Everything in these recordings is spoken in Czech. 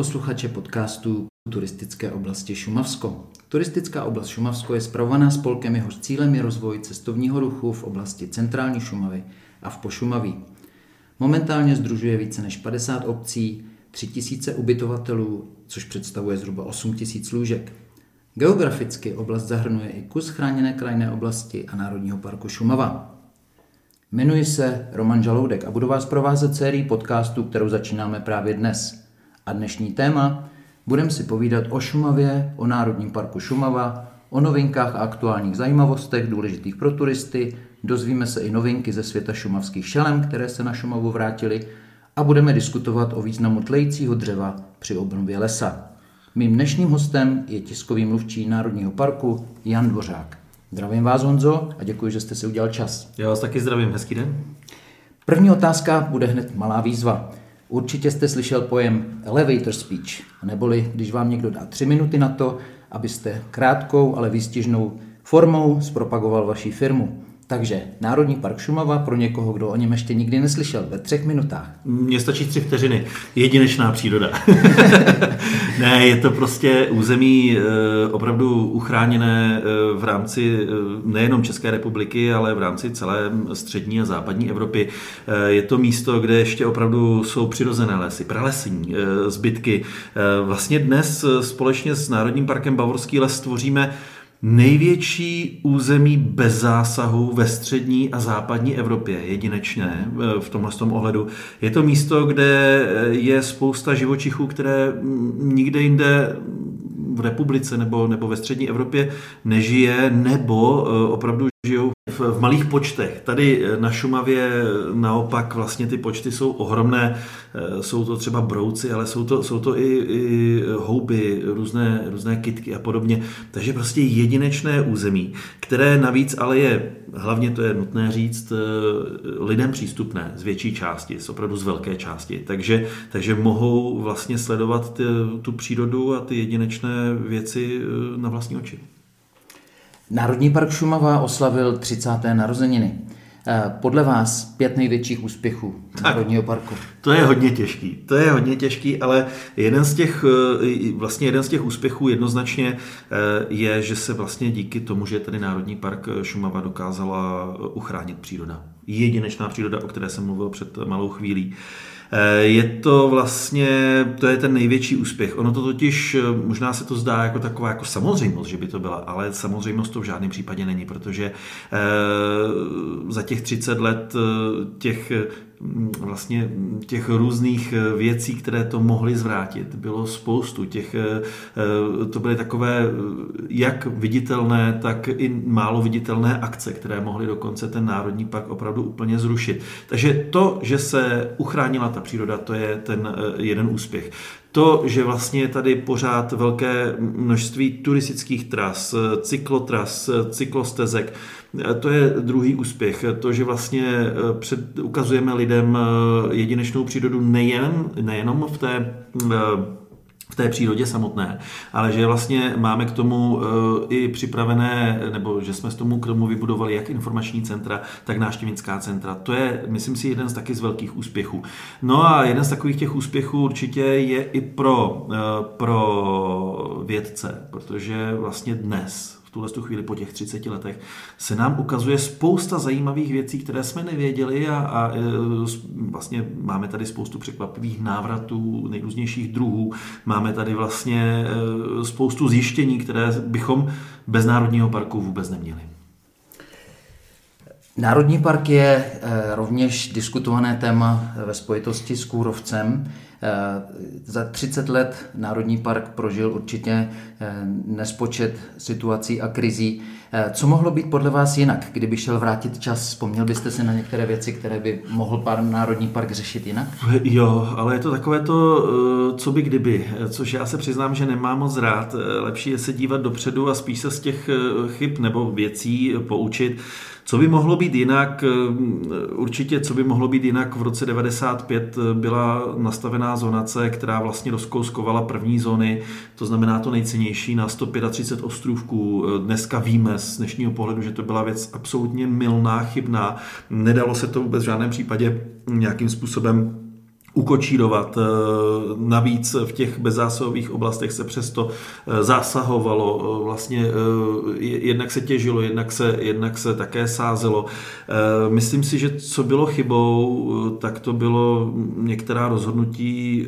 posluchače podcastu Turistické oblasti Šumavsko. Turistická oblast Šumavsko je zpravovaná spolkem, jehož cílem je rozvoj cestovního ruchu v oblasti centrální Šumavy a v Pošumaví. Momentálně združuje více než 50 obcí, 3000 ubytovatelů, což představuje zhruba 8000 lůžek. Geograficky oblast zahrnuje i kus chráněné krajinné oblasti a Národního parku Šumava. Jmenuji se Roman Žaloudek a budu vás provázet sérií podcastů, kterou začínáme právě dnes. A dnešní téma budeme si povídat o Šumavě, o Národním parku Šumava, o novinkách a aktuálních zajímavostech důležitých pro turisty, dozvíme se i novinky ze světa šumavských šelem, které se na Šumavu vrátily a budeme diskutovat o významu tlejícího dřeva při obnově lesa. Mým dnešním hostem je tiskový mluvčí Národního parku Jan Dvořák. Zdravím vás, Honzo, a děkuji, že jste si udělal čas. Já vás taky zdravím, hezký den. První otázka bude hned malá výzva. Určitě jste slyšel pojem elevator speech, neboli když vám někdo dá tři minuty na to, abyste krátkou, ale výstižnou formou zpropagoval vaši firmu. Takže Národní park Šumava pro někoho, kdo o něm ještě nikdy neslyšel, ve třech minutách. Mně stačí tři vteřiny. Jedinečná příroda. ne, je to prostě území eh, opravdu uchráněné eh, v rámci eh, nejenom České republiky, ale v rámci celé střední a západní Evropy. Je to místo, kde ještě opravdu jsou přirozené lesy, pralesní zbytky. Vlastně dnes společně s Národním parkem Bavorský les tvoříme největší území bez zásahu ve střední a západní Evropě, jedinečné eh, v tomhle tom ohledu. Je to místo, kde eh, je spousta živočichů, které nikde jinde v republice nebo, nebo ve střední Evropě nežije, nebo eh, opravdu žijou v, v malých počtech. Tady eh, na Šumavě naopak vlastně ty počty jsou ohromné. Eh, jsou to třeba brouci, ale jsou to, jsou to i, i houby, různé, různé kitky a podobně. Takže prostě jedinečné území, které navíc ale je, hlavně to je nutné říct, eh, lidem přístupné z větší části, z opravdu z velké části. Takže, takže mohou vlastně sledovat ty, tu přírodu a ty jedinečné věci na vlastní oči. Národní park Šumava oslavil 30. narozeniny. Eh, podle vás pět největších úspěchů tak, Národního parku? To je hodně těžký. To je hodně těžký, ale jeden z těch, eh, vlastně jeden z těch úspěchů jednoznačně eh, je, že se vlastně díky tomu, že tedy Národní park Šumava dokázala uchránit příroda. Jedinečná příroda, o které jsem mluvil před malou chvílí. Eh, je to vlastně, to je ten největší úspěch. Ono to totiž, eh, možná se to zdá jako taková jako samozřejmost, že by to byla, ale samozřejmost to v žádném případě není, protože eh, za těch 30 let těch vlastně těch různých eh, věcí, které to mohly zvrátit. Bylo spoustu těch, eh, eh, to byly takové jak viditelné, tak i málo viditelné akce, které mohly dokonce ten Národní park opravdu úplně zrušit. Takže to, že se uchránila ta příroda, to je ten jeden úspěch. To, že vlastně je tady pořád velké množství turistických tras, cyklotras, cyklostezek, to je druhý úspěch. To, že vlastně eh, před, ukazujeme lidem eh, jedinečnou přírodu nejen, nejenom v té eh, v té přírodě samotné, ale že vlastně máme k tomu i připravené, nebo že jsme s tomu k tomu vybudovali jak informační centra, tak návštěvnická centra. To je, myslím si, jeden z taky z velkých úspěchů. No a jeden z takových těch úspěchů určitě je i pro, pro vědce, protože vlastně dnes v tuhle tu chvíli po těch 30 letech, se nám ukazuje spousta zajímavých věcí, které jsme nevěděli a, a e, vlastně máme tady spoustu překvapivých návratů nejrůznějších druhů. Máme tady vlastně e, spoustu zjištění, které bychom bez Národního parku vůbec neměli. Národní park je e, rovněž diskutované téma ve spojitosti s Kůrovcem. Eh, za 30 let Národní park prožil určitě eh, nespočet situací a krizí. Eh, co mohlo být podle vás jinak, kdyby šel vrátit čas? Vzpomněl byste si na některé věci, které by mohl pár Národní park řešit jinak? Jo, ale je to takové to, co by kdyby, což já se přiznám, že nemám moc rád. Lepší je se dívat dopředu a spíš se z těch chyb nebo věcí poučit. Co by mohlo být jinak? Určitě, co by mohlo být jinak, v roce 95 byla nastavená zonace, která vlastně rozkouskovala první zóny, to znamená to nejcennější na 135 ostrůvků. Dneska víme z dnešního pohledu, že to byla věc absolutně milná, chybná. Nedalo se to vůbec v žádném případě nějakým způsobem ukočírovat. Eh, navíc v těch bezzásahových oblastech se přesto eh, zásahovalo, eh, vlastně jednak se těžilo, jednak se, jednak se také sázelo. Myslím si, že co bylo chybou, tak to bylo některá rozhodnutí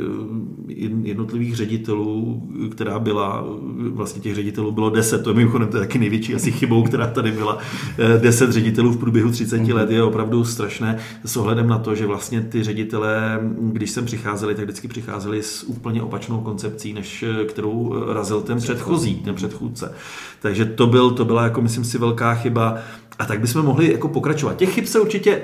jednotlivých ředitelů, která byla, vlastně těch ředitelů bylo deset, to je mimochodem to je taky největší asi chybou, která tady byla. Deset ředitelů v průběhu 30 let je opravdu strašné s ohledem na to, že vlastně ty ředitelé když sem přicházeli, tak vždycky přicházeli s úplně opačnou koncepcí, než eh, kterou eh, razil ten předchozí, ten předchůdce. Takže to, byl, to byla, jako myslím si, velká chyba. A tak bychom mohli jako pokračovat. Těch chyb se určitě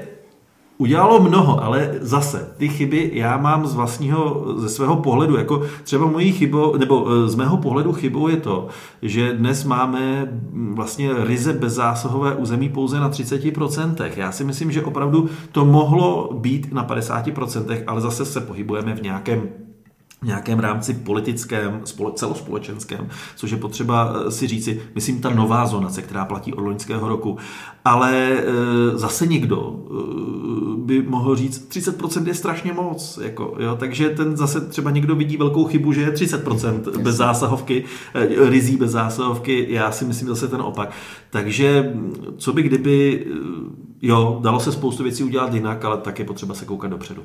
udělalo mnoho, ale zase ty chyby já mám z vlastního, ze svého pohledu, jako třeba mojí chybou, nebo eh, z mého pohledu chybou je to, že dnes máme mm, vlastně ryze bezzásahové území pouze na 30%. Já si myslím, že opravdu to mohlo být na 50%, ale zase se pohybujeme v nějakém v nějakém rámci politickém, celospolečenském, což je potřeba eh, si říci, myslím, ta nová zonace, která platí od loňského roku. Ale e, zase někdo e, by mohl říct, 30% je strašně moc. Jako, jo? Takže ten zase třeba někdo vidí velkou chybu, že je 30% bez zásahovky, e, rizí bez zásahovky, já si myslím zase ten opak. Takže co by kdyby, jo, dalo se spoustu věcí udělat jinak, ale tak je potřeba se koukat dopředu.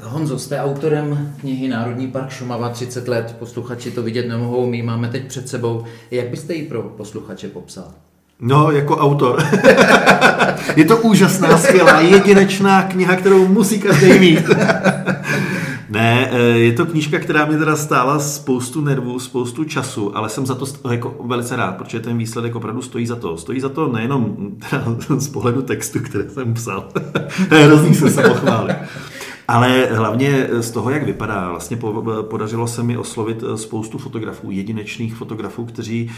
Honzo, jste autorem knihy Národní park Šumava 30 let. Posluchači to vidět nemohou, my máme teď před sebou. Jak byste ji pro posluchače popsal? No, jako autor. je to úžasná, skvělá, jedinečná kniha, kterou musí každý mít. Ne, eh, je to knížka, která mi teda stála spoustu nervů, spoustu času, ale jsem za to jako velice rád, protože ten výsledek opravdu stojí za to. Stojí za to nejenom teda z pohledu textu, který jsem psal. Hrozný se se pochválit. Ale hlavně z toho, jak vypadá. Vlastně podařilo se mi oslovit eh, spoustu fotografů, jedinečných fotografů, kteří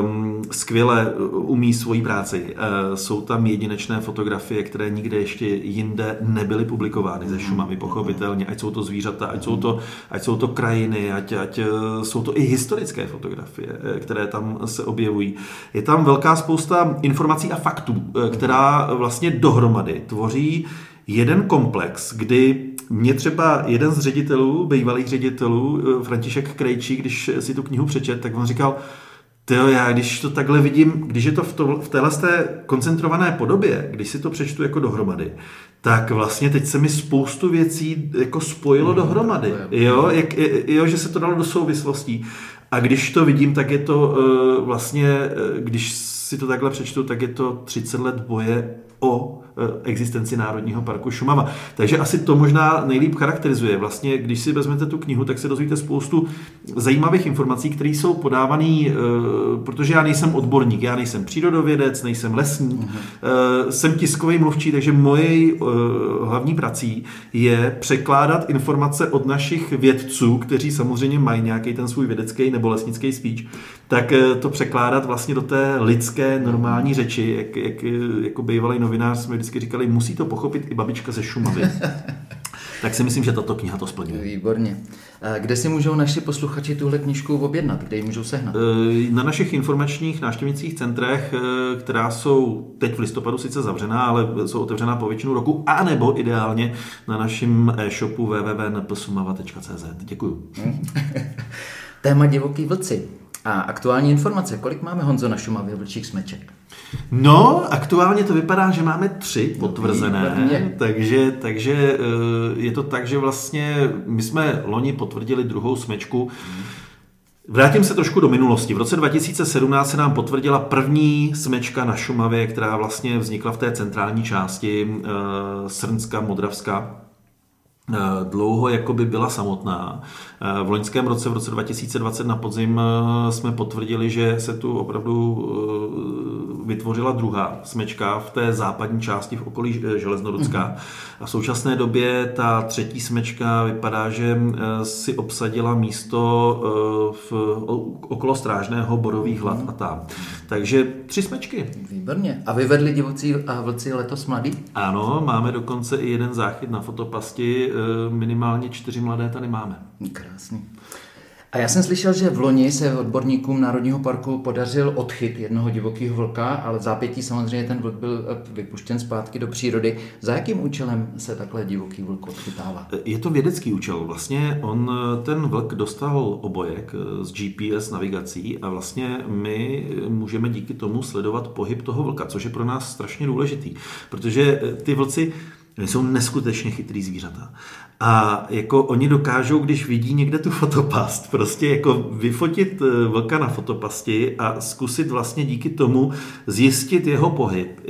um, skvěle eh, umí svoji práci. Uh, jsou tam jedinečné fotografie, které nikde ještě jinde nebyly publikovány ze Šumavy, pochopitelně. Ať jsou to zvířata, ať jsou to, ať jsou to krajiny, ať, ať jsou to i historické fotografie, které tam se objevují. Je tam velká spousta informací a faktů, která vlastně dohromady tvoří jeden komplex, kdy mě třeba jeden z ředitelů, bývalých ředitelů, eh, František Krejčí, když si tu knihu přečet, tak on říkal, Tyjo, já když to takhle vidím, když je to v, to, v téhle té koncentrované podobě, když si to přečtu jako dohromady, tak vlastně teď se mi spoustu věcí jako spojilo mm, dohromady. Jo, jak, jo, že se to dalo do souvislostí. A když to vidím, tak je to uh, vlastně, uh, když si to takhle přečtu, tak je to 30 let boje o existenci Národního parku Šumava. Takže asi to možná nejlíp charakterizuje. Vlastně, když si vezmete tu knihu, tak se dozvíte spoustu zajímavých informací, které jsou podávané, e, protože já nejsem odborník, já nejsem přírodovědec, nejsem lesník, uh-huh. jsem tiskový mluvčí, takže moje hlavní prací je překládat informace od našich vědců, kteří samozřejmě mají nějaký ten svůj vědecký nebo lesnický speech, tak to překládat vlastně do té lidské normální řeči, jak, jak jako bývalý novinář jsme vždycky říkali, musí to pochopit i babička ze Šumavy. tak si myslím, že tato kniha to splní. Výborně. Kde si můžou naši posluchači tuhle knižku objednat? Kde ji můžou sehnat? E, na našich informačních návštěvnicích centrech, e, která jsou teď v listopadu sice zavřená, ale jsou otevřená po většinu roku, anebo ideálně na našem e-shopu www.npsumava.cz. Děkuju. Téma divoký vlci. A aktuální informace, kolik máme Honzo na Šumavě vlčích smeček? No, aktuálně to vypadá, že máme tři potvrzené, no, takže, takže eh, je to tak, že vlastně my jsme loni potvrdili druhou smečku. Vrátím se trošku do minulosti. V roce 2017 se nám potvrdila první smečka na Šumavě, která vlastně vznikla v té centrální části e, Srnska, Modravska. E, dlouho jakoby byla samotná. V loňském roce, v roce 2020 na podzim jsme potvrdili, že se tu opravdu vytvořila druhá smečka v té západní části v okolí Železnorudská. Mhm. A v současné době ta třetí smečka vypadá, že eh, si obsadila místo eh, v, okolo strážného borových hlad a tam. Takže tři smečky. Výborně. A vyvedli divocí a vlci letos mladý? Ano, máme dokonce i jeden záchyt na fotopasti. Eh, minimálně čtyři mladé tady máme. Krásný. A já jsem slyšel, že v loni se odborníkům Národního parku podařil odchyt jednoho divokého vlka, ale v zápětí samozřejmě ten vlk byl eh, vypuštěn zpátky do přírody. Za jakým účelem se takhle divoký vlk odchytává? Je to vědecký účel. Vlastně on, ten vlk dostal obojek z GPS navigací a vlastně my můžeme díky tomu sledovat pohyb toho vlka, což je pro nás strašně důležitý, protože ty vlci jsou neskutečně chytrý zvířata. A jako oni dokážou, když vidí někde tu fotopast, prostě jako vyfotit eh, vlka na fotopasti a zkusit vlastně díky tomu zjistit jeho pohyb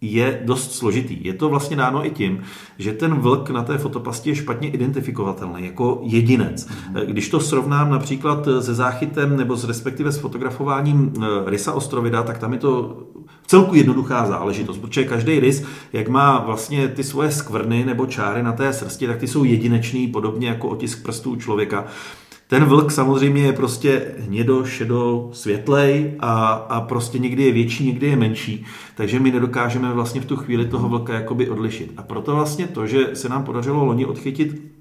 je dost složitý. Je to vlastně dáno i tím, že ten vlk na té fotopasti je špatně identifikovatelný jako jedinec. Mhm. Když to srovnám například se záchytem nebo s respektive s fotografováním eh, rysa ostrovida, tak tam je to celku jednoduchá záležitost, protože každý rys, jak má vlastně ty svoje skvrny nebo čáry na té srsti, tak ty jsou jedinečný, podobně jako otisk prstů člověka. Ten vlk samozřejmě je prostě hnědo, šedo, světlej a, a prostě někdy je větší, někdy je menší, takže my nedokážeme vlastně v tu chvíli toho vlka jakoby odlišit. A proto vlastně to, že se nám podařilo loni odchytit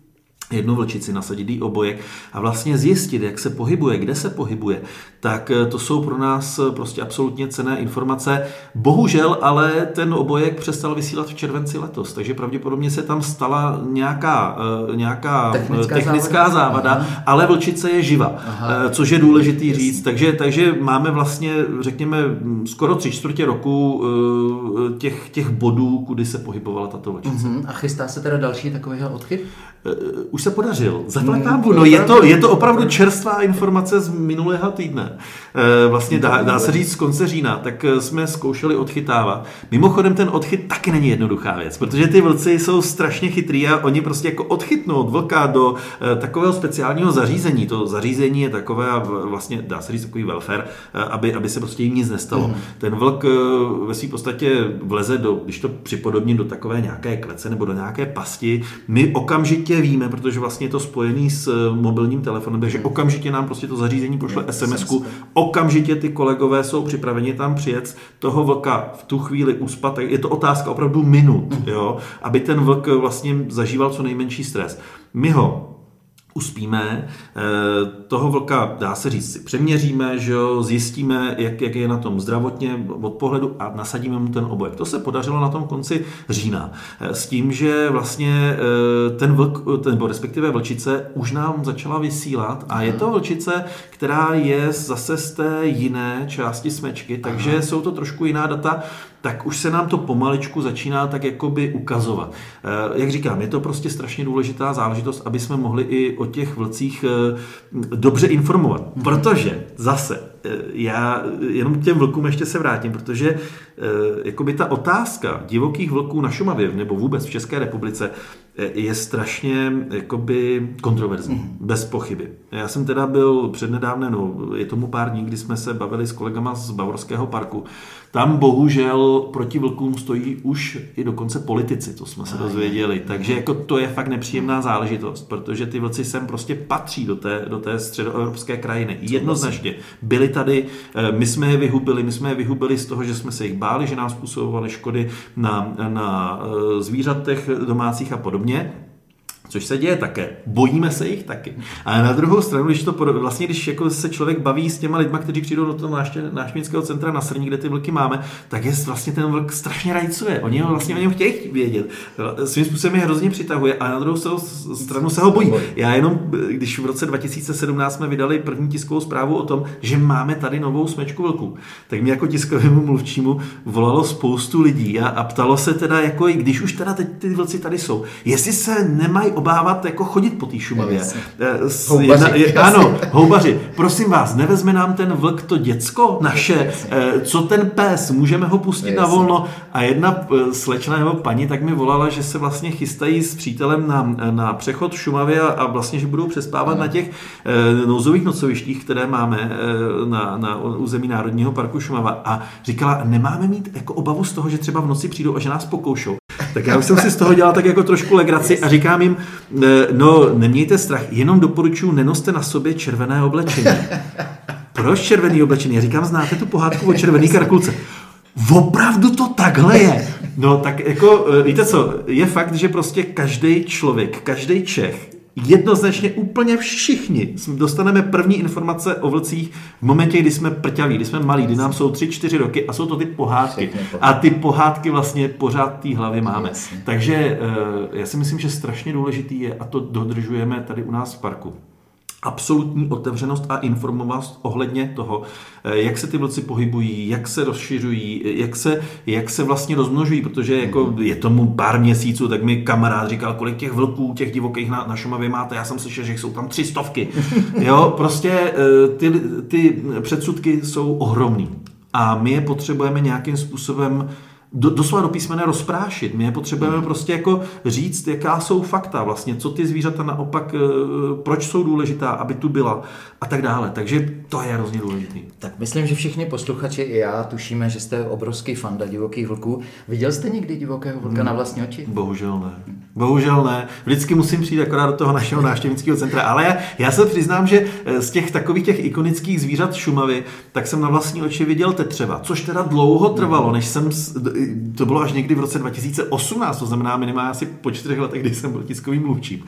jednu vlčici, nasadit jí obojek a vlastně zjistit, jak se pohybuje, kde se pohybuje, tak eh, to jsou pro nás eh, prostě absolutně cené informace. Bohužel ale ten obojek přestal vysílat v červenci letos, takže pravděpodobně se tam stala nějaká, eh, nějaká technická, technická závada, závada ale vlčice je živa, Aha. což je důležitý říct. Takže, takže máme vlastně, řekněme, skoro tři čtvrtě roku těch, těch bodů, kudy se pohybovala tato vlčice. Uh-huh. A chystá se teda další takovýhle odchyt? Už se podařil. Zaplať mm, No je to, je to opravdu čerstvá informace z minulého týdne. Eh, vlastně dá, dá se říct z konce října, tak eh, jsme zkoušeli odchytávat. Mimochodem ten odchyt taky není jednoduchá věc, protože ty vlci jsou strašně chytrý a oni prostě jako odchytnout vlka do eh, takového speciálního zařízení. To zařízení je takové, vlastně dá se říct takový welfare, aby, aby se prostě jim nic nestalo. Mm. Ten vlk ve své podstatě vleze do, když to připodobním do takové nějaké klece nebo do nějaké pasti, my okamžitě víme, protože vlastně je to spojený s mobilním telefonem, takže okamžitě nám prostě to zařízení pošle SMS-ku, okamžitě ty kolegové jsou připraveni tam přijet, toho vlka v tu chvíli uspat, je to otázka opravdu minut, mhm. jo, aby ten vlk vlastně zažíval co nejmenší stres. My ho uspíme, eh, toho vlka, dá se říct, si přeměříme, že jo, zjistíme, jak, jak je na tom zdravotně od pohledu a nasadíme mu ten obojek. To se podařilo na tom konci října. Eh, s tím, že vlastně eh, ten vlk, nebo respektive vlčice už nám začala vysílat a je to vlčice, která je zase z té jiné části smečky, takže Aha. jsou to trošku jiná data, tak už se nám to pomaličku začíná tak jakoby ukazovat. Eh, jak říkám, je to prostě strašně důležitá záležitost, aby jsme mohli i o těch vlcích eh, dobře informovat. Protože zase, eh, já jenom k těm vlkům ještě se vrátím, protože jakoby ta otázka divokých vlků na Šumavě nebo vůbec v České republice je strašně jakoby kontroverzní, mm. bez pochyby. Já jsem teda byl přednedávne, no, je tomu pár dní, kdy jsme se bavili s kolegama z Bavorského parku. Tam bohužel proti vlkům stojí už i dokonce politici, to jsme se dozvěděli. Takže jako to je fakt nepříjemná záležitost, protože ty vlci sem prostě patří do té, do té středoevropské krajiny. Jednoznačně. Byli tady, eh, my jsme je vyhubili, my jsme je vyhubili z toho, že jsme se jich báli, že nám způsobovali škody na, na eh, zvířatech domácích a podobně, Což se děje také. Bojíme se jich taky. A na druhou stranu, když to vlastně, když jako se člověk baví s těma lidma, kteří přijdou do toho návštěvnického centra na Srní, kde ty vlky máme, tak je vlastně ten vlk strašně rajcuje. Oni ho vlastně o něm chtějí vědět. Svým způsobem je hrozně přitahuje a na druhou stranu se ho bojí. Já jenom, když v roce 2017 jsme vydali první tiskovou zprávu o tom, že máme tady novou smečku vlků, tak mě jako tiskovému mluvčímu volalo spoustu lidí a, a ptalo se teda, jako, když už teda teď ty vlci tady jsou, jestli se nemají obávat jako chodit po té Šumavě. Eh, houbaři, jedna, je, ano, houbaři. Prosím vás, nevezme nám ten vlk to děcko naše, eh, co ten pes, můžeme ho pustit na volno. A jedna eh, slečna nebo paní tak mi volala, že se vlastně chystají s přítelem na, na přechod Šumavě a, a vlastně, že budou přespávat ano. na těch nouzových nocovištích, které máme na, na území Národního parku Šumava. A říkala, nemáme mít jako obavu z toho, že třeba v noci přijdou a že nás pokoušou. Tak já už jsem si z toho dělal tak jako trošku legraci a říkám jim, no nemějte strach, jenom doporučuji, nenoste na sobě červené oblečení. Proč červený oblečení? Já říkám, znáte tu pohádku o červený karkulce? Opravdu to takhle je. No tak jako, víte co, je fakt, že prostě každý člověk, každý Čech jednoznačně úplně všichni dostaneme první informace o vlcích v momentě, kdy jsme prťaví, kdy jsme malí, kdy nám jsou 3-4 roky a jsou to ty pohádky. A ty pohádky vlastně pořád té hlavě máme. Takže eh, já si myslím, že strašně důležitý je, a to dodržujeme tady u nás v parku, absolutní otevřenost a informovanost ohledně toho, eh, jak se ty vlci pohybují, jak se rozšiřují, jak se, jak se vlastně rozmnožují, protože jako mhm. je tomu pár měsíců, tak mi kamarád říkal, kolik těch vlků, těch divokých na, na Šumavě máte, já jsem slyšel, že jsou tam tři stovky. Jo, prostě eh, ty, ty předsudky jsou ohromný. A my je potřebujeme nějakým způsobem do, doslova do písmene rozprášit. My je potřebujeme hmm. prostě jako říct, jaká jsou fakta vlastně, co ty zvířata naopak, eh, proč jsou důležitá, aby tu byla a tak dále. Takže to je hrozně důležité. Tak myslím, že všichni posluchači i já tušíme, že jste obrovský fanda divokých vlků. Viděl jste někdy divokého vlka hmm. na vlastní oči? Bohužel ne. Bohužel ne. Vždycky musím přijít akorát do toho našeho návštěvnického centra. Ale já, já se přiznám, že eh, z těch takových těch ikonických zvířat Šumavy, tak jsem na vlastní oči viděl tetřeva, což teda dlouho trvalo, než jsem to bylo až někdy v roce 2018, to znamená minimálně asi po čtyřech letech, kdy jsem byl tiskovým mluvčím.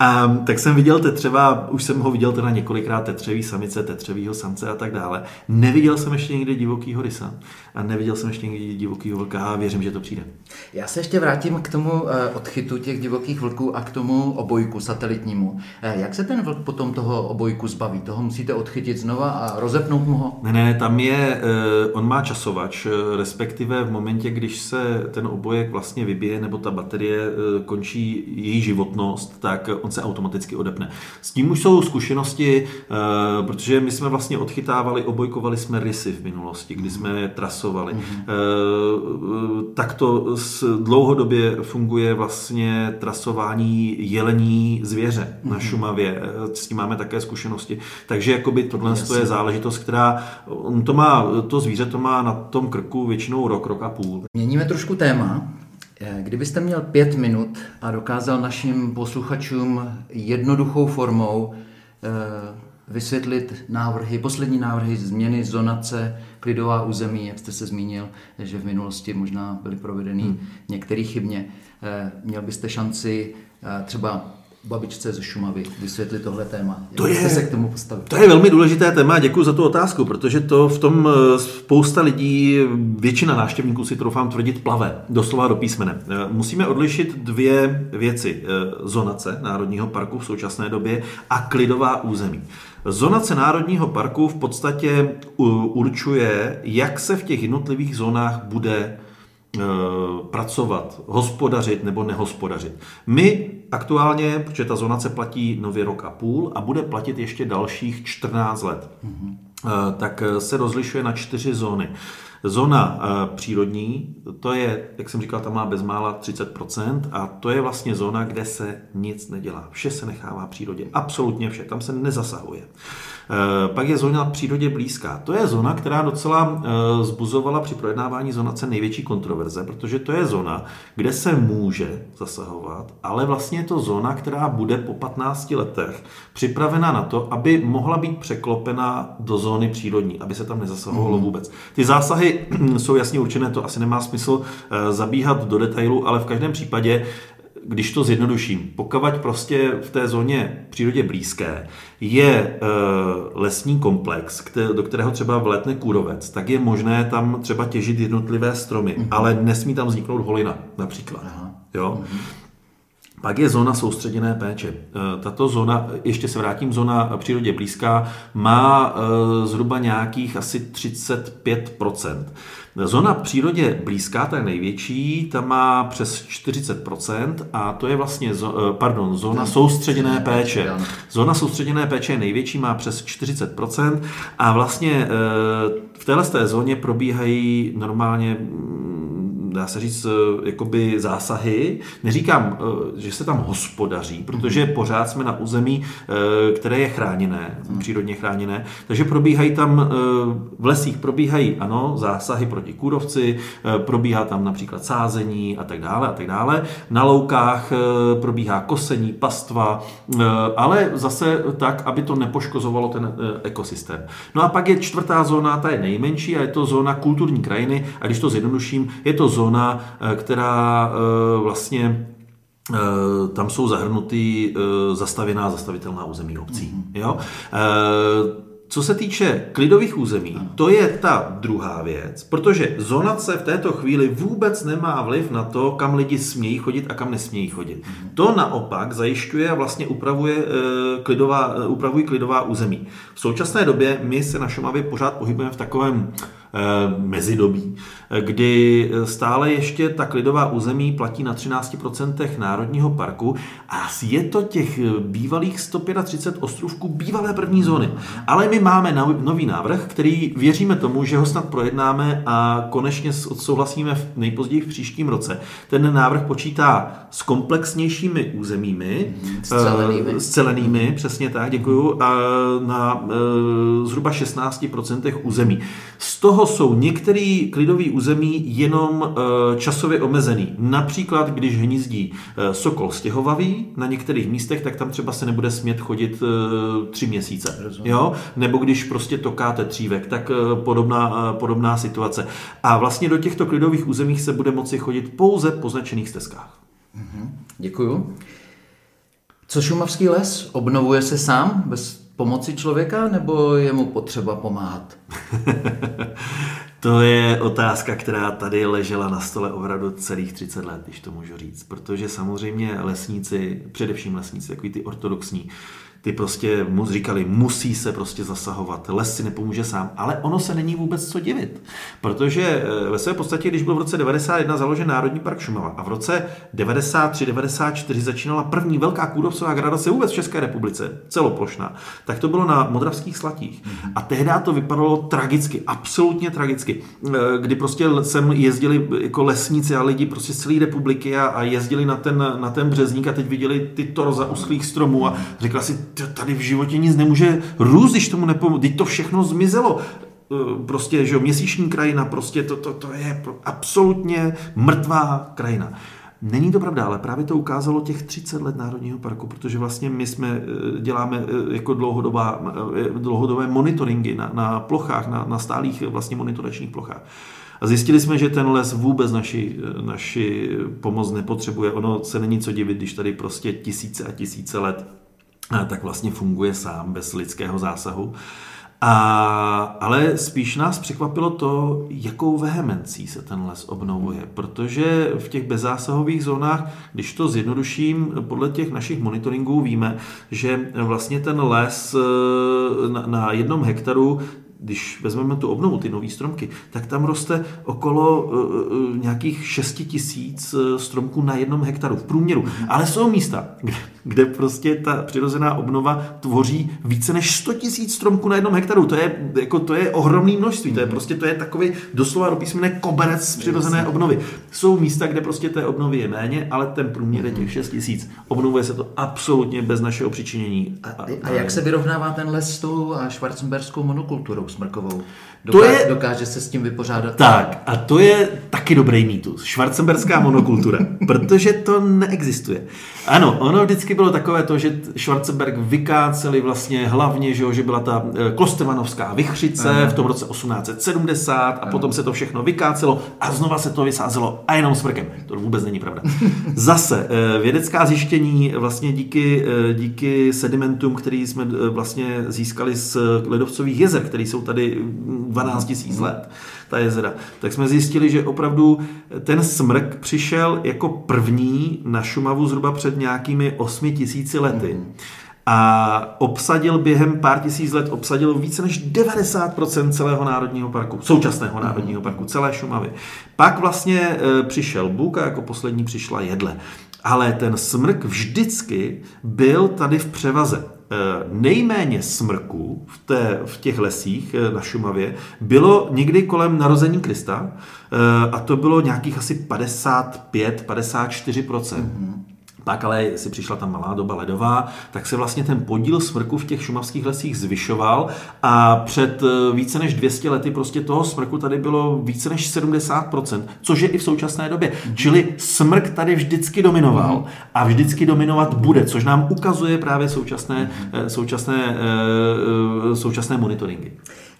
A, tak jsem viděl tetřeva, už jsem ho viděl teda několikrát, tetřevý samice, tetřevýho samce a tak dále. Neviděl jsem ještě někdy divokýho rysa a neviděl jsem ještě někdy divokýho vlka a věřím, že to přijde. Já se ještě vrátím k tomu eh, odchytu těch divokých vlků a k tomu obojku satelitnímu. Eh, jak se ten vlk potom toho obojku zbaví? Toho musíte odchytit znova a rozepnout mu ho? Ne, ne, tam je, eh, on má časovač, respektive v momentě, když se ten obojek vlastně vybije nebo ta baterie končí její životnost, tak on se automaticky odepne. S tím už jsou zkušenosti, protože my jsme vlastně odchytávali, obojkovali jsme rysy v minulosti, kdy jsme je trasovali. Mm-hmm. Tak to dlouhodobě funguje vlastně trasování jelení zvěře mm-hmm. na mhm. Šumavě. Eh, s tím máme také zkušenosti. Takže jakoby tohle Jasně. je záležitost, která on to má, to zvíře to má na tom krku většinou rok, rok a půl. Měníme trošku téma. Eh, kdybyste měl pět minut a dokázal našim posluchačům jednoduchou formou eh, vysvětlit návrhy, poslední návrhy změny zonace, klidová území, jak jste se zmínil, že v minulosti možná byly provedeny hmm. některé chybně. Eh, měl byste šanci třeba babičce ze Šumavy vysvětlit tohle téma. Jak to je, se k tomu postavit? To je velmi důležité téma, děkuji za tu otázku, protože to v tom eh, spousta lidí, většina návštěvníků si troufám tvrdit plave, doslova do písmene. Eh, musíme odlišit dvě věci. Eh, zonace Národního parku v současné době a klidová území. Zonace Národního parku v podstatě určuje, jak se v těch jednotlivých zónách bude pracovat, hospodařit nebo nehospodařit. My aktuálně, protože ta zonace platí nově rok a půl a bude platit ještě dalších 14 let, mm-hmm. tak se rozlišuje na čtyři zóny. Zóna eh, přírodní, to je, jak jsem říkal, tam má bezmála 30% a to je vlastně zóna, kde se nic nedělá. Vše se nechává přírodě, absolutně vše, tam se nezasahuje. Eh, pak je zóna přírodě blízká. To je zóna, která docela eh, zbuzovala při projednávání zonace největší kontroverze, protože to je zóna, kde se může zasahovat, ale vlastně je to zóna, která bude po 15 letech připravena na to, aby mohla být překlopena do zóny přírodní, aby se tam nezasahovalo mm. vůbec. Ty zásahy jsou jasně určené, to asi nemá smysl eh, zabíhat do detailu, ale v každém případě když to zjednoduším, pokud prostě v té zóně přírodě blízké je e, lesní komplex, do kterého třeba vletne kůrovec, tak je možné tam třeba těžit jednotlivé stromy, mm-hmm. ale nesmí tam vzniknout holina například. Aha. Jo? Mm-hmm. Pak je zóna soustředěné péče. E, tato zóna, ještě se vrátím, zóna přírodě blízká, má e, zhruba nějakých asi 35 Zóna přírodě blízká, ta je největší, ta má přes 40% a to je vlastně, eh, pardon, zóna soustředěné péče. Zóna soustředěné péče je největší, má přes 40% a vlastně eh, v téhle zóně probíhají normálně dá se říct, eh, jakoby zásahy. Neříkám, eh, že se tam hospodaří, protože mhm. pořád jsme na území, eh, které je chráněné, mhm. přírodně chráněné, takže probíhají tam, v lesích probíhají, ano, zásahy proti kůrovci, probíhá tam například sázení a tak dále a tak dále. Na loukách probíhá kosení, pastva, ale zase tak, aby to nepoškozovalo ten ekosystém. No a pak je čtvrtá zóna, ta je nejmenší a je to zóna kulturní krajiny a když to zjednoduším, je to zóna zóna, eh, která eh, vlastně tam jsou zahrnuty zastavěná zastavitelná území obcí. Mm-hmm. Jo? Co se týče klidových území, to je ta druhá věc, protože zonace v této chvíli vůbec nemá vliv na to, kam lidi smějí chodit a kam nesmějí chodit. To naopak zajišťuje a vlastně upravuje, eh, klidová, eh, upravují klidová území. V současné době my se na Šumavě pořád pohybujeme v takovém Eh, mezidobí, eh, kdy stále ještě ta klidová území platí na 13% národního parku a je to těch bývalých 135 ostrovků bývalé první zóny. Ale my máme nový návrh, který věříme tomu, že ho snad projednáme a konečně odsouhlasíme v nejpozději v příštím roce. Ten návrh počítá s komplexnějšími územími, scelenými, scelenými přesně tak, děkuju, a na zhruba 16% území. Z toho jsou některé klidové území jenom eh, časově omezený. Například, když hnízdí eh, sokol stěhovavý na některých místech, tak tam třeba se nebude smět chodit eh, tři měsíce. Jo? Nebo když prostě tokáte třívek, tak podobná, podobná situace. A vlastně do těchto klidových územích se bude moci chodit pouze po značených stezkách. Mhm. Děkuju. Co šumavský les? Obnovuje se sám bez pomoci člověka, nebo je mu potřeba pomáhat? to je otázka, která tady ležela na stole opravdu celých 30 let, když to můžu říct. Protože samozřejmě lesníci, především lesníci, takový ty ortodoxní, ty prostě mu říkali, musí se prostě zasahovat, les si nepomůže sám, ale ono se není vůbec co divit, protože eh, ve své podstatě, když byl v roce 91 založen Národní park Šumava a v roce 93-94 začínala první velká kůrovcová gradace vůbec v České republice, celoplošná, tak to bylo na Modravských slatích. A tehdy to vypadalo tragicky, absolutně tragicky, eh, kdy prostě sem jezdili jako lesníci a lidi prostě z celé republiky a, a jezdili na ten, na ten březník a teď viděli ty torza uschlých stromů a řekla si, tady v životě nic nemůže růst, když tomu nepomůže. Teď to všechno zmizelo e, prostě, že jo, měsíční krajina, prostě to, to, to je absolutně mrtvá krajina. Není to pravda, ale právě to ukázalo těch 30 let Národního parku, protože vlastně my jsme e, děláme e, jako dlouhodobá, dlouhodobé monitoringy na, na plochách, na, na stálých vlastně monitoračních plochách. A zjistili jsme, že ten les vůbec naši, naši pomoc nepotřebuje. Ono se není co divit, když tady prostě tisíce a tisíce let tak vlastně funguje sám bez lidského zásahu. A, ale spíš nás překvapilo to, jakou vehemencí se ten les obnovuje, protože v těch bezzásahových zónách, když to zjednoduším, podle těch našich monitoringů víme, že vlastně ten les eh, na, na jednom hektaru když vezmeme tu obnovu, ty nové stromky, tak tam roste okolo uh, nějakých 6 tisíc stromků na jednom hektaru v průměru. Ale jsou místa, kde, kde prostě ta přirozená obnova tvoří více než 100 tisíc stromků na jednom hektaru. To je, jako, to je ohromné množství. To je prostě to je takový doslova do písmene koberec přirozené obnovy. Jsou místa, kde prostě té obnovy je méně, ale ten průměr je těch 6 tisíc. Obnovuje se to absolutně bez našeho přičinění. A, a, a jak se vyrovnává ten les s tou švarcemberskou monokulturou? Smrkovou. Doká, to je, dokáže se s tím vypořádat. Tak, a to je taky dobrý mýtus. Švarcemberská monokultura. protože to neexistuje. Ano, ono vždycky bylo takové to, že Schwarzenberg vykáceli vlastně hlavně, že, že byla ta eh, klostevanovská vychřice v tom roce 1870 a potom se to všechno vykácelo a znova se to vysázelo a jenom smrkem. To vůbec není pravda. Zase eh, vědecká zjištění vlastně díky, eh, díky sedimentům, který jsme vlastně získali z ledovcových jezer, které jsou tady 12 000 let, ta jezera, tak jsme zjistili, že opravdu ten smrk přišel jako první na Šumavu zhruba před nějakými 8 tisíci lety. A obsadil během pár tisíc let, obsadil více než 90% celého národního parku, současného národního parku, celé Šumavy. Pak vlastně e, přišel Bůh a jako poslední přišla jedle. Ale ten smrk vždycky byl tady v převaze. Eh, nejméně smrků v, té, v těch lesích eh, na Šumavě bylo někdy kolem narození Krista eh, a to bylo nějakých asi 55-54%. Mm-hmm. Pak ale, jestli přišla ta malá doba ledová, tak se vlastně ten podíl smrku v těch šumavských lesích zvyšoval a před eh, více než 200 lety prostě toho smrku tady bylo více než 70%, což je i v současné době. Mm-hmm. Čili smrk tady vždycky dominoval mm-hmm. a vždycky dominovat bude, což nám ukazuje právě současné, mm-hmm. současné, současné monitoringy.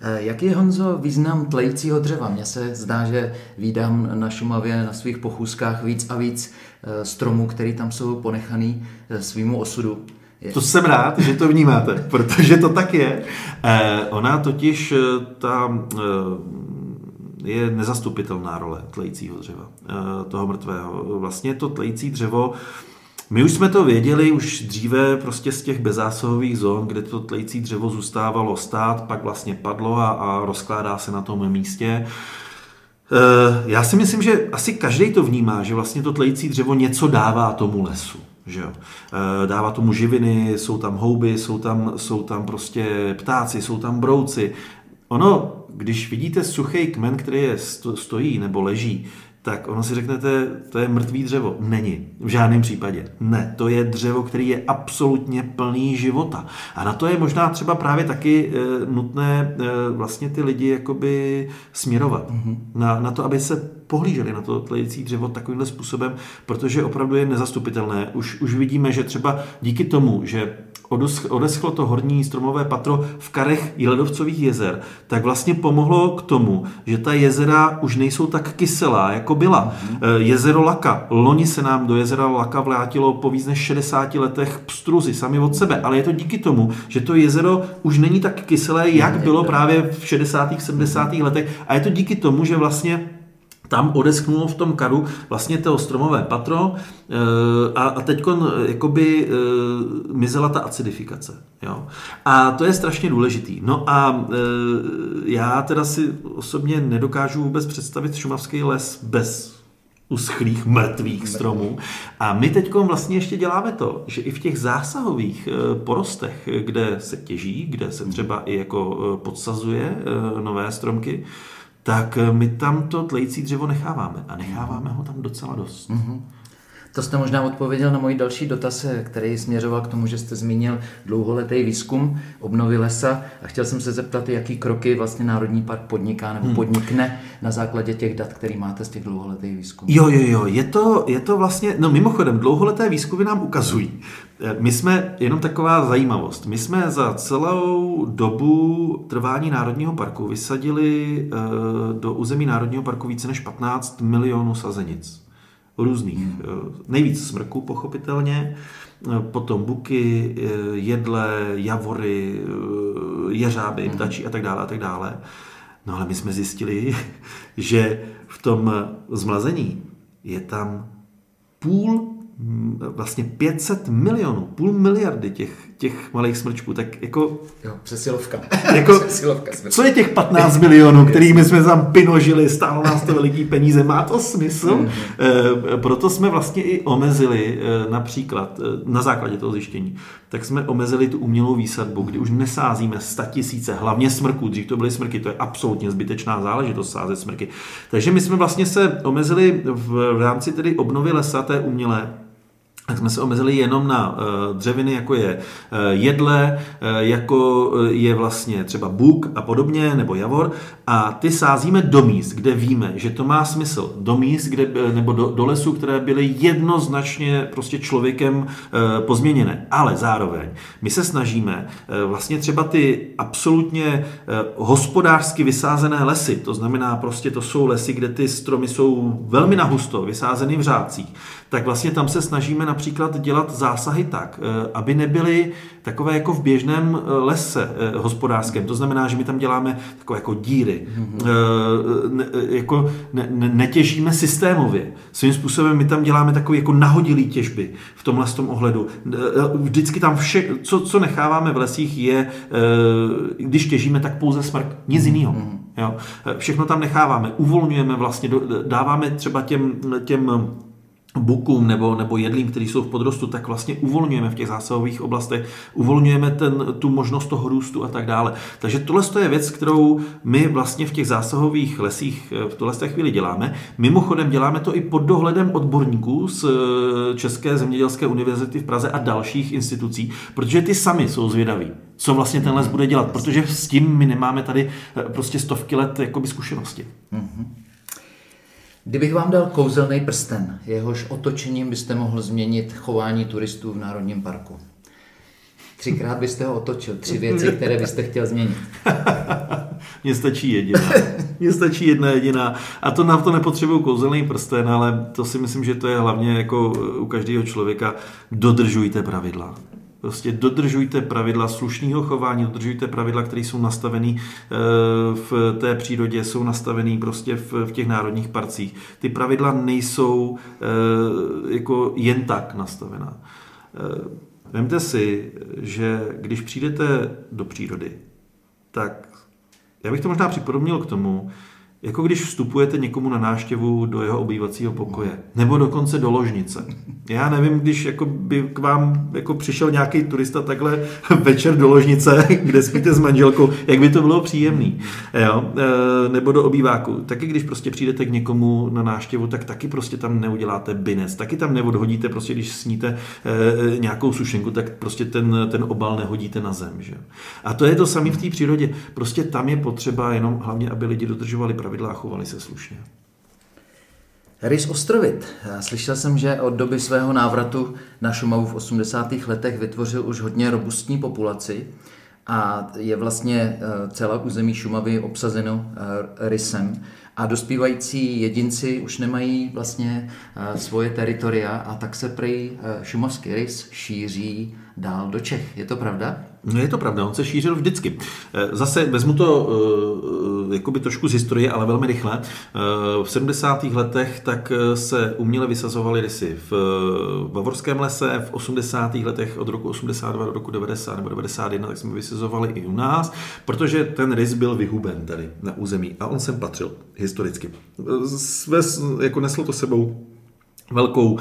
Eh, jaký je, Honzo, význam tlejícího dřeva? Mně se zdá, že výdám na Šumavě na svých pochůzkách víc a víc eh, stromů, který tam jsou ponechaný eh, svýmu osudu. To jsem rád, že to vnímáte, protože to tak je. ona totiž ta je nezastupitelná role tlejícího dřeva, toho mrtvého. Vlastně to tlející dřevo my už jsme to věděli už dříve prostě z těch bezásahových zón, kde to tlející dřevo zůstávalo stát, pak vlastně padlo a, a rozkládá se na tom místě. Já si myslím, že asi každý to vnímá, že vlastně to tlející dřevo něco dává tomu lesu. Že jo? E, dává tomu živiny, jsou tam houby, jsou tam, jsou tam prostě ptáci, jsou tam brouci. Ono, když vidíte suchý kmen, který je stojí nebo leží, tak ono si řeknete, to je mrtvý dřevo. Není. V žádném případě. Ne. To je dřevo, který je absolutně plný života. A na to je možná třeba právě taky e, nutné e, vlastně ty lidi jakoby směrovat. Mm-hmm. Na, na to, aby se pohlíželi na to tlející dřevo takovýmhle způsobem, protože opravdu je nezastupitelné. Už, už vidíme, že třeba díky tomu, že odeschlo to horní stromové patro v karech ledovcových jezer, tak vlastně pomohlo k tomu, že ta jezera už nejsou tak kyselá, jako byla. Mm-hmm. Jezero Laka. Loni se nám do jezera Laka vlátilo po víc než 60 letech pstruzy sami od sebe, ale je to díky tomu, že to jezero už není tak kyselé, jak bylo právě v 60. 70. letech a je to díky tomu, že vlastně tam odeschnulo v tom karu vlastně to stromové patro eh, a, a teď jakoby eh, mizela ta acidifikace. Jo? A to je strašně důležitý. No a eh, já teda si osobně nedokážu vůbec představit šumavský les bez uschlých mrtvých stromů. A my teď vlastně ještě děláme to, že i v těch zásahových porostech, kde se těží, kde se třeba i jako podsazuje nové stromky, tak eh, my tam to tlející dřevo necháváme a necháváme ho tam docela dost. Mm-hmm. To jste možná odpověděl na můj další dotaz, eh, který směřoval k tomu, že jste zmínil dlouholetý výzkum obnovy lesa a chtěl jsem se zeptat, jaký kroky vlastně Národní park podniká nebo hmm. podnikne na základě těch dat, který máte z těch dlouholetých výzkumů. Jo, jo, jo, je to, je to vlastně, no mimochodem, dlouholeté výzkumy nám ukazují. Eh, my jsme, jenom taková zajímavost, my jsme za celou dobu trvání Národního parku vysadili do území Národního parku více než 15 milionů sazenic různých. Eh, nejvíc smrků, pochopitelně, eh, potom buky, eh, jedle, javory, jeřáby, hmm. ptačí a tak dále a tak dále. No ale my jsme zjistili, že v tom zmlazení je tam půl vlastně 500 milionů, půl miliardy těch, těch malých smrčků, tak jako... Jo, přesilovka. Jako, přesilovka co je těch 15 milionů, kterými jsme tam pinožili, stálo nás to veliký peníze, má to smysl? Mm-hmm. E, proto jsme vlastně i omezili e, například, e, na základě toho zjištění, tak jsme omezili tu umělou výsadbu, kdy už nesázíme tisíce, hlavně smrků, dřív to byly smrky, to je absolutně zbytečná záležitost sázet smrky. Takže my jsme vlastně se omezili v rámci tedy obnovy lesa té umělé tak jsme se omezili jenom na uh, dřeviny, jako je uh, jedle, uh, jako je vlastně třeba buk a podobně, nebo javor, a ty sázíme do míst, kde víme, že to má smysl. Do míst, kde, nebo do, do lesů, které byly jednoznačně prostě člověkem pozměněné. Ale zároveň my se snažíme vlastně třeba ty absolutně hospodářsky vysázené lesy, to znamená prostě to jsou lesy, kde ty stromy jsou velmi nahusto, vysázeny v řádcích, tak vlastně tam se snažíme například dělat zásahy tak, eh, aby nebyly takové jako v běžném eh, lese eh, hospodářském. To znamená, že my tam děláme takové jako díry. Ne, jako ne, ne, netěžíme systémově. Svým způsobem my tam děláme takové jako nahodilý těžby v tomhle tom ohledu. Vždycky tam vše, co, co necháváme v lesích je, když těžíme, tak pouze smrk. Nic jiného. Mhm. Jo? Všechno tam necháváme, uvolňujeme vlastně, dáváme třeba těm, těm bukům nebo, nebo jedlím, který jsou v podrostu, tak vlastně uvolňujeme v těch zásahových oblastech, uvolňujeme ten, tu možnost toho růstu a tak dále. Takže tohle je věc, kterou my vlastně v těch zásahových lesích eh, v tohle chvíli děláme. Mimochodem děláme to i pod dohledem odborníků z eh, České zemědělské univerzity v Praze a dalších institucí, protože ty sami jsou zvědaví, co vlastně ten les bude dělat, protože s tím my nemáme tady eh, prostě stovky let jakoby zkušenosti. Mm-hmm. Kdybych vám dal kouzelný prsten, jehož otočením byste mohl změnit chování turistů v Národním parku. Třikrát byste ho otočil, tři věci, které byste chtěl změnit. Mně stačí jediná. Mně stačí jedna jediná. A to na to nepotřebuju kouzelný prsten, ale to si myslím, že to je hlavně jako u každého člověka. Dodržujte pravidla. Prostě dodržujte pravidla slušného chování, dodržujte pravidla, které jsou nastavené eh, v té přírodě, jsou nastavené prostě v, těch národních parcích. Ty pravidla nejsou eh, jako jen tak nastavená. Eh, vemte si, že když přijdete do přírody, tak já bych to možná připodobnil k tomu, jako když vstupujete někomu na návštěvu do jeho obývacího pokoje, nebo dokonce do ložnice. Já nevím, když jako by k vám jako přišel nějaký turista takhle večer do ložnice, kde spíte s manželkou, jak by to bylo příjemný. Jo? E, nebo do obýváku. Taky když prostě přijdete k někomu na návštěvu, tak taky prostě tam neuděláte binec, taky tam neodhodíte, prostě když sníte e, nějakou sušenku, tak prostě ten, ten obal nehodíte na zem. Že? A to je to samé v té přírodě. Prostě tam je potřeba jenom hlavně, aby lidi dodržovali pravidla pravidla a chovali se slušně. Rys Ostrovit. Slyšel jsem, že od doby svého návratu na Šumavu v 80. letech vytvořil už hodně robustní populaci a je vlastně eh, celé území Šumavy obsazeno eh, rysem a dospívající jedinci už nemají vlastně eh, svoje teritoria a tak se prej šumavský rys šíří dál do Čech. Je to pravda? No je to pravda, on se šířil vždycky. Eh, zase vezmu to eh, jakoby trošku z historie, ale velmi rychle. Eh, v 70. letech tak se uměle vysazovaly rysy v Bavorském lese, v 80. letech od roku 82 do roku 90 nebo 91, tak jsme vysazovali i u nás, protože ten rys byl vyhuben tady na území a on sem patřil historicky. Sve, jako neslo to sebou velkou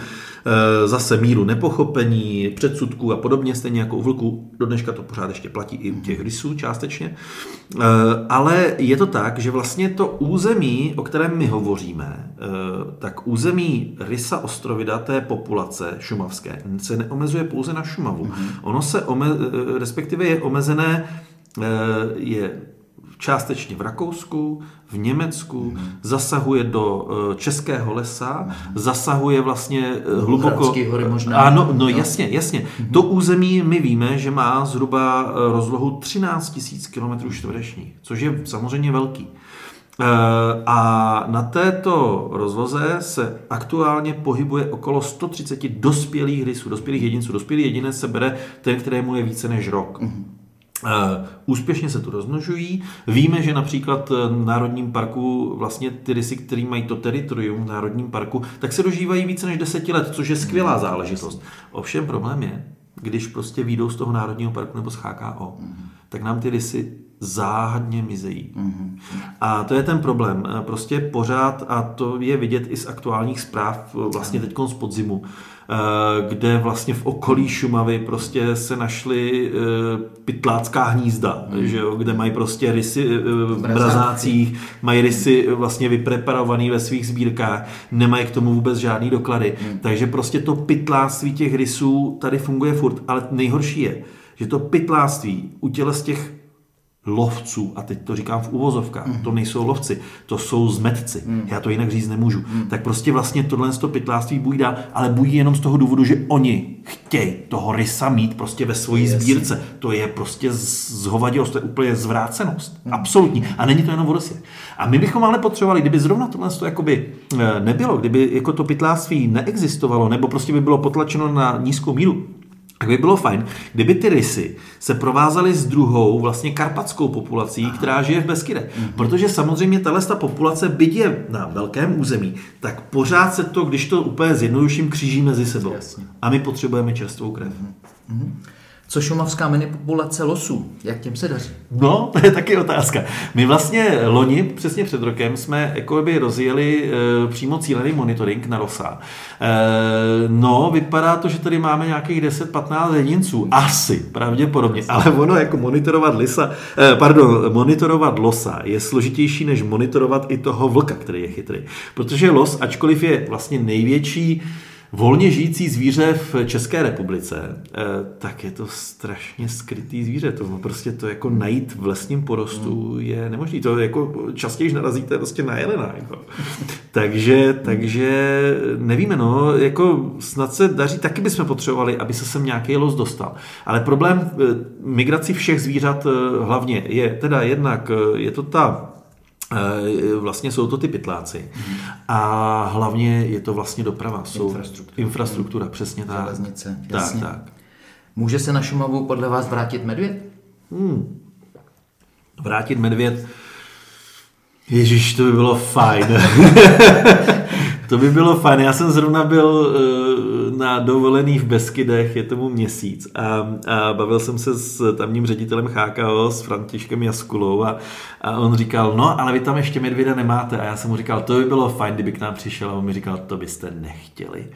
zase míru nepochopení, předsudků a podobně, stejně jako u vlků. Do dneška to pořád ještě platí i u těch rysů částečně. E, ale je to tak, že vlastně to území, o kterém my hovoříme, e, tak území rysa ostrovida té populace šumavské se neomezuje pouze na Šumavu. Mm-hmm. Ono se, ome, respektive je omezené, je částečně v Rakousku, v Německu, mm. zasahuje do eh, Českého lesa, mm. zasahuje vlastně eh, hluboko... hory možná. Ano, no, no jasně, jasně. Mm. To území my víme, že má zhruba eh, rozlohu 13 000 km čtverečních, což je samozřejmě velký. A na této rozloze se aktuálně pohybuje okolo 130 dospělých rysů, dospělých jedinců. Dospělý jedinec se bere ten, kterému je více než rok. Mm. Eh, úspěšně se tu rozmnožují. Víme, že například eh, v Národním parku vlastně ty rysy, které mají to teritorium v Národním parku, tak se dožívají více než deseti let, což je skvělá záležitost. Ovšem problém je, když prostě výjdou z toho Národního parku nebo z HKO, tak nám ty rysy záhadně mizejí. A to je ten problém. Eh, prostě pořád, a to je vidět i z aktuálních zpráv, vlastně teď z podzimu, Eh, kde vlastně v okolí Šumavy prostě se našly eh, pytlácká hnízda, hmm. že jo, kde mají prostě rysy eh, v brazácích, mají rysy vlastně vypreparovaný ve svých sbírkách, nemají k tomu vůbec žádný doklady. Hmm. Takže prostě to pytláctví těch rysů tady funguje furt, ale nejhorší je, že to pytláctví u těle z těch lovců, a teď to říkám v uvozovkách, mm. to nejsou lovci, to jsou zmetci, mm. já to jinak říct nemůžu, mm. tak prostě vlastně tohle to pytláctví bují dál, ale bují jenom z toho důvodu, že oni chtějí toho rysa mít prostě ve svojí yes. sbírce. To je prostě zhovadilost, to je úplně zvrácenost. Mm. Absolutní. A není to jenom o A my bychom ale potřebovali, kdyby zrovna tohle to jakoby eh, nebylo, kdyby jako to pytláctví neexistovalo, nebo prostě by bylo potlačeno na nízkou míru, tak by bylo fajn, kdyby ty rysy se provázaly s druhou vlastně karpatskou populací, Aha. která žije v Beskyde. Mm-hmm. Protože samozřejmě tahle ta populace, byť je na velkém území, tak pořád se to, když to úplně zjednoduším, kříží mezi sebou. Jasně. A my potřebujeme čerstvou krev. Mm-hmm. Co šumavská minipopulace losů? Jak těm se daří? No, to je taky otázka. My vlastně loni, přesně před rokem, jsme jako by rozjeli e, přímo cílený monitoring na losa. E, no, vypadá to, že tady máme nějakých 10-15 jedinců. Asi, pravděpodobně. Ale ono jako monitorovat lisa, e, pardon, monitorovat losa je složitější, než monitorovat i toho vlka, který je chytrý. Protože los, ačkoliv je vlastně největší volně žijící zvíře v České republice, eh, tak je to strašně skrytý zvíře. To prostě to jako najít v lesním porostu hmm. je nemožné. To jako častěji narazíte prostě na jelena. Jako. takže, takže nevíme, no, jako snad se daří, taky bychom potřebovali, aby se sem nějaký los dostal. Ale problém eh, migrací všech zvířat eh, hlavně je teda jednak, je to ta vlastně jsou to ty pytláci. A hlavně je to vlastně doprava. Jsou infrastruktura. Infrastruktura, přesně tak. Železnice, jasně. Tak, tak. Může se na Šumavu podle vás vrátit medvěd? Hmm. Vrátit medvěd? Ježíš, to by bylo fajn. to by bylo fajn. Já jsem zrovna byl eh, na dovolený v Beskydech, je tomu měsíc a, a bavil jsem se s tamním ředitelem HKO, s Františkem Jaskulou a, a on říkal, no ale vy tam ještě medvěda nemáte a já jsem mu říkal, to by bylo fajn, kdyby k nám přišel a on mi říkal, to byste nechtěli.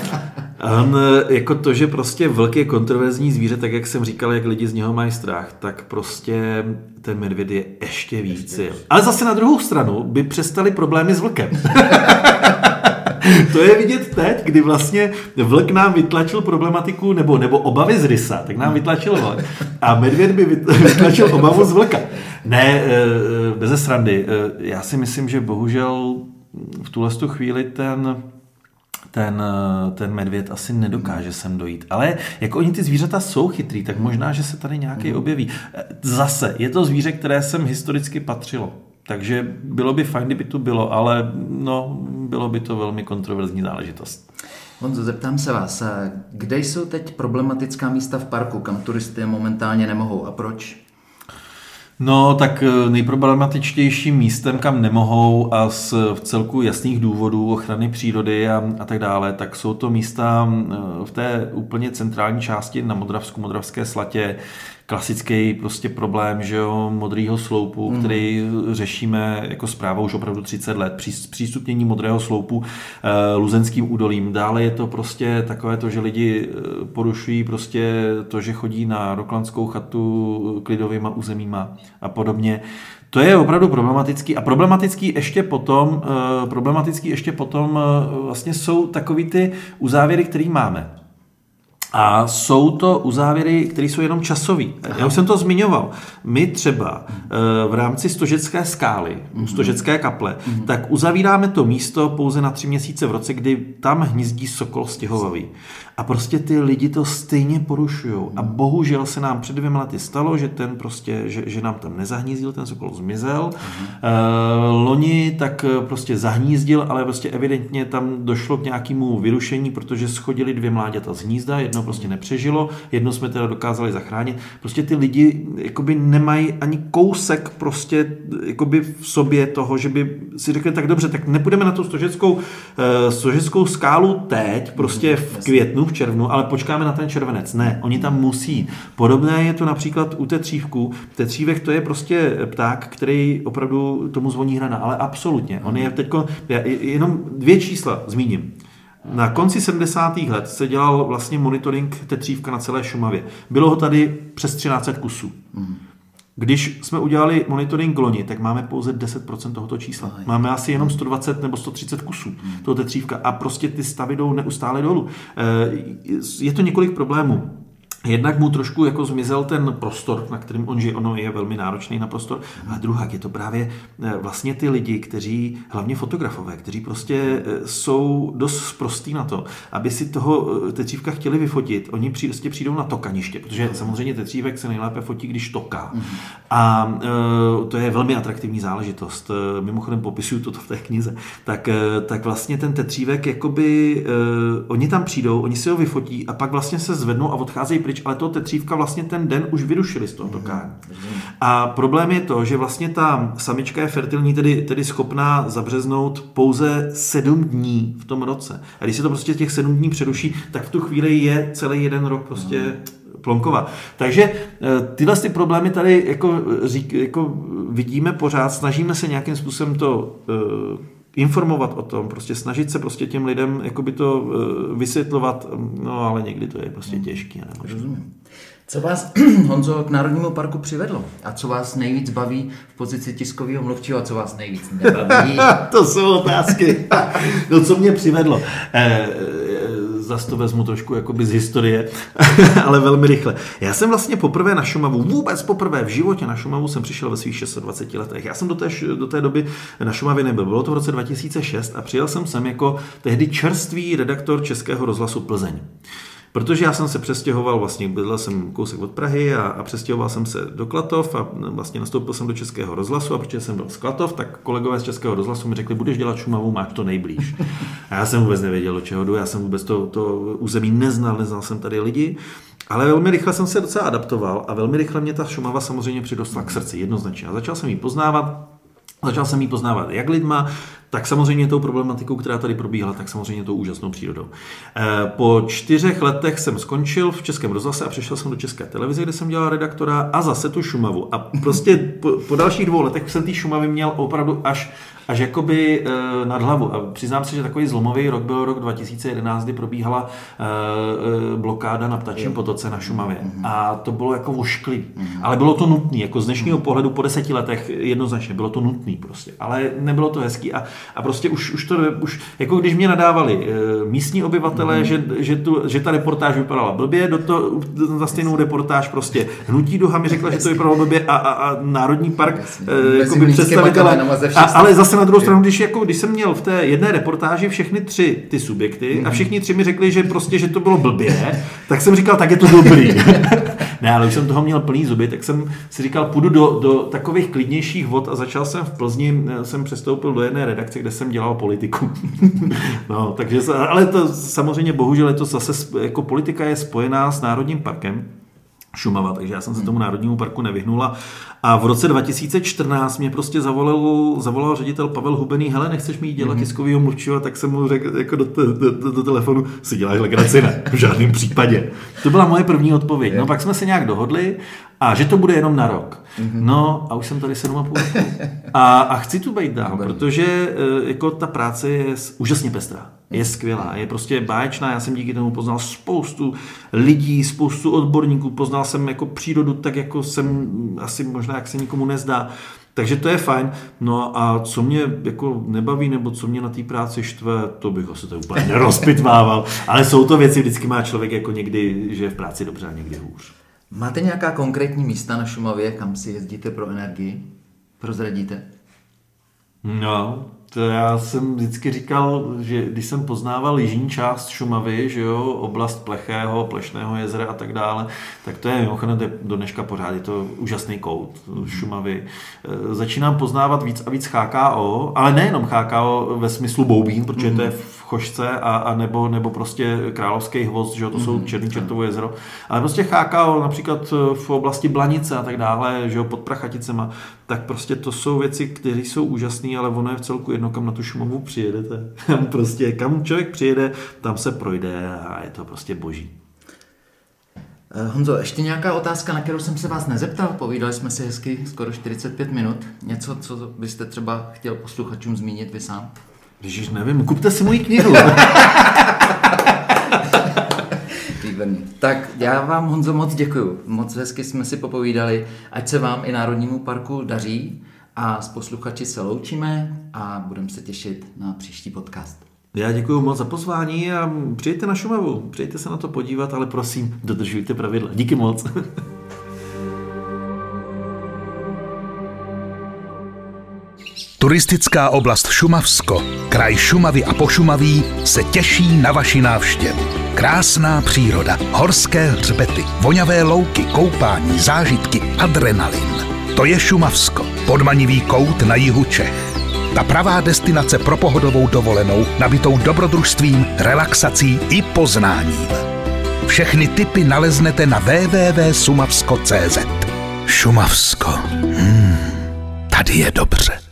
a on jako to, že prostě vlk je kontroverzní zvíře, tak jak jsem říkal, jak lidi z něho mají strach, tak prostě ten medvěd je ještě víc. Ještě. Ale zase na druhou stranu by přestali problémy s vlkem. to je vidět teď, kdy vlastně vlk nám vytlačil problematiku nebo, nebo obavy z rysa, tak nám vytlačil vlk. A medvěd by vytlačil obavu z vlka. Ne, eh, eh, bez srandy. Eh, já si myslím, že bohužel v tuhle chvíli ten ten, ten medvěd asi nedokáže sem dojít. Ale jako oni ty zvířata jsou chytrý, tak možná, že se tady nějaký mhm. objeví. Zase, je to zvíře, které sem historicky patřilo. Takže bylo by fajn, kdyby tu bylo, ale no, bylo by to velmi kontroverzní záležitost. Honzo, zeptám se vás, kde jsou teď problematická místa v parku, kam turisty momentálně nemohou a proč? No, tak eh, nejproblematičtějším místem, kam nemohou a z v celku jasných důvodů ochrany přírody a, a tak dále, tak jsou to místa eh, v té úplně centrální části na Modravsku, Modravské slatě, klasický prostě problém, že jo, modrýho sloupu, mm. který řešíme jako zpráva už opravdu 30 let, přístupnění modrého sloupu e, luzenským údolím. Dále je to prostě takové to, že lidi eh, porušují prostě to, že chodí na roklandskou chatu klidovýma územíma a podobně. To je opravdu problematický a problematický ještě potom, e, problematický ještě potom vlastně jsou takový ty uzávěry, který máme. A jsou to uzávěry, které jsou jenom časové. Já už jsem to zmiňoval. My třeba eh, v rámci stožecké skály, mm-hmm. stožecké kaple, mm-hmm. tak uzavíráme to místo pouze na tři měsíce v roce, kdy tam hnízdí sokol stěhovavý. A prostě ty lidi to stejně porušují. A bohužel se nám před dvěma lety stalo, že ten prostě, že, že nám tam nezahnízdil, ten sokol zmizel. Uh, loni tak eh, prostě zahnízdil, ale prostě evidentně tam došlo k nějakému vyrušení, protože schodili dvě mláďata z hnízda, jedno prostě nepřežilo, jedno jsme teda dokázali zachránit. Prostě ty lidi jakoby nemají ani kousek prostě jakoby v sobě toho, že by si řekli, tak dobře, tak nepůjdeme na tu stožeckou, uh, stožeckou skálu teď, prostě v květnu, v červnu, ale počkáme na ten červenec. Ne, oni tam musí. Podobné je to například u tetřívku. Tetřívek to je prostě pták, který opravdu tomu zvoní hrana, ale absolutně. On je teď, jenom dvě čísla zmíním. Na konci 70. let se dělal vlastně monitoring tetřívka na celé Šumavě. Bylo ho tady přes 13 kusů. Mm. Když jsme udělali monitoring loni, tak máme pouze 10% tohoto čísla. Máme asi jenom 120 nebo 130 kusů hmm. toho tetřívka a prostě ty stavy jdou neustále dolů. Eh, je to několik problémů. Jednak mu trošku jako zmizel ten prostor, na kterým on žije, ono je velmi náročný na prostor, a druhá je to právě eh, vlastně ty lidi, kteří, hlavně fotografové, kteří prostě eh, jsou dost prostý na to, aby si toho eh, tetřívka chtěli vyfotit, oni prostě přijdou na tokaniště, protože samozřejmě tetřívek se nejlépe fotí, když toká. A to je velmi atraktivní záležitost. Mimochodem popisuju toto v té knize. Tak, tak vlastně ten tetřívek, jakoby, oni tam přijdou, oni si ho vyfotí a pak vlastně se zvednou a odcházejí pryč, ale to tetřívka vlastně ten den už vyrušili z toho tokání. A problém je to, že vlastně ta samička je fertilní, tedy, tedy schopná zabřeznout pouze sedm dní v tom roce. A když se to prostě těch sedm dní přeruší, tak v tu chvíli je celý jeden rok prostě Plonkova. Takže eh, tyhle ty problémy tady jako, řík, jako vidíme pořád, snažíme se nějakým způsobem to uh, informovat o tom, prostě snažit se prostě těm lidem jakoby to uh, vysvětlovat, no ale někdy to je prostě těžké. Rozumím. Co vás, Honzo, k Národnímu parku přivedlo? A co vás nejvíc baví v pozici tiskového mluvčího a co vás nejvíc nebaví? to jsou otázky. no co mě přivedlo? Eh, zas to vezmu trošku jakoby z historie, ale velmi rychle. Já jsem vlastně poprvé na Šumavu, vůbec poprvé v životě na Šumavu jsem přišel ve svých 620 letech. Já jsem do té, do té doby na Šumavě nebyl. Bylo to v roce 2006 a přijel jsem sem jako tehdy čerstvý redaktor Českého rozhlasu Plzeň. Protože já jsem se přestěhoval, vlastně bydlel jsem kousek od Prahy a, a přestěhoval jsem se do Klatov a vlastně nastoupil jsem do Českého rozhlasu a protože jsem byl z Klatov, tak kolegové z Českého rozhlasu mi řekli, budeš dělat Šumavu, máš to nejblíž. A já jsem vůbec nevěděl, do čeho jdu, já jsem vůbec to, to území neznal, neznal jsem tady lidi. Ale velmi rychle jsem se docela adaptoval a velmi rychle mě ta Šumava samozřejmě přidostla k srdci, jednoznačně. A začal jsem ji poznávat, Začal jsem ji poznávat jak lidma, tak samozřejmě tou problematikou, která tady probíhala, tak samozřejmě tou úžasnou přírodou. Eh, po čtyřech letech jsem skončil v Českém rozhlase a přišel jsem do České televize, kde jsem dělal redaktora a zase tu Šumavu. A prostě po, po dalších dvou letech jsem té Šumavy měl opravdu až až jakoby e, nad hlavu. A přiznám se, že takový zlomový rok byl rok 2011, kdy probíhala e, blokáda na Ptačím potoce na Šumavě. Mm-hmm. A to bylo jako vošklivý. Mm-hmm. Ale bylo to nutné, jako z dnešního mm-hmm. pohledu po deseti letech jednoznačně bylo to nutné prostě. Ale nebylo to hezký a, a prostě už, už to, už, jako když mě nadávali místní obyvatelé, že, že, tu, že ta reportáž vypadala blbě, do to, za stejnou reportáž prostě Hnutí Duha mi řekla, že to vypadalo blbě a, a, a Národní park, jako by představitelé, ale zase na druhou stranu, když, jako, když jsem měl v té jedné reportáži všechny tři ty subjekty a mhm. všichni tři mi řekli, že prostě, že to bylo blbě, tak jsem říkal, tak je to dobrý. ne, ale už jsem toho měl plný zuby, tak jsem si říkal, půjdu do, do takových klidnějších vod a začal jsem v Plzni, eh, jsem přestoupil do jedné redakce, kde jsem dělal politiku. no, takže, ale to samozřejmě bohužel je to zase, jako politika je spojená s Národním parkem, Šumava, takže já jsem se tomu Národnímu parku nevyhnula. A v roce 2014 mě prostě zavolal, zavolal ředitel Pavel Hubený, hele, nechceš mi dělat mm-hmm. tiskovýho mluvčího, tak jsem mu řekl jako do, do, do, do telefonu, si děláš legraci, ne, v žádném případě. To byla moje první odpověď. No pak jsme se nějak dohodli a že to bude jenom na rok. Mm-hmm. No a už jsem tady 7,5 roku. A, a chci tu být dál, protože eh, jako ta práce je úžasně pestrá je skvělá, je prostě báječná. Já jsem díky tomu poznal spoustu lidí, spoustu odborníků, poznal jsem jako přírodu tak, jako jsem asi možná, jak se nikomu nezdá. Takže to je fajn. No a co mě jako nebaví, nebo co mě na té práci štve, to bych asi to úplně nerozpitvával. Ale jsou to věci, vždycky má člověk jako někdy, že je v práci dobře a někdy hůř. Máte nějaká konkrétní místa na Šumavě, kam si jezdíte pro energii? Prozradíte? No, to já jsem vždycky říkal, že když jsem poznával jižní část Šumavy, že jo, oblast Plechého, Plešného jezera a tak dále, tak to je mimochodem do dneška pořád, je to úžasný kout Šumavy. E, začínám poznávat víc a víc HKO, ale nejenom HKO ve smyslu Boubín, protože to je v Chošce a, a nebo, nebo prostě Královský hvost, že jo, to jsou mm-hmm. Černý Čertovo jezero, ale prostě chákal například v oblasti Blanice a tak dále, že jo, pod Prachaticema, tak prostě to jsou věci, které jsou úžasné, ale ono je v celku jedno, kam na tu Šumavu přijedete. prostě kam člověk přijede, tam se projde a je to prostě boží. Eh, Honzo, ještě nějaká otázka, na kterou jsem se vás nezeptal? Povídali jsme si hezky skoro 45 minut. Něco, co byste třeba chtěl posluchačům zmínit vy sám? Ježíš, nevím, kupte si moji knihu. Výborně. Tak já vám, Honzo, moc děkuju. Moc hezky jsme si popovídali. Ať se vám i Národnímu parku daří a s posluchači se loučíme a budeme se těšit na příští podcast. Já děkuji moc za pozvání a přijďte na Šumavu. Přijďte se na to podívat, ale prosím, dodržujte pravidla. Díky moc. Turistická oblast Šumavsko, kraj Šumavy a Pošumaví se těší na vaši návštěvu. Krásná příroda, horské hřbety, voňavé louky, koupání, zážitky, adrenalin. To je Šumavsko, podmanivý kout na jihu Čech. Ta pravá destinace pro pohodovou dovolenou, nabitou dobrodružstvím, relaxací i poznáním. Všechny typy naleznete na www.sumavsko.cz Šumavsko. Hmm, tady je dobře.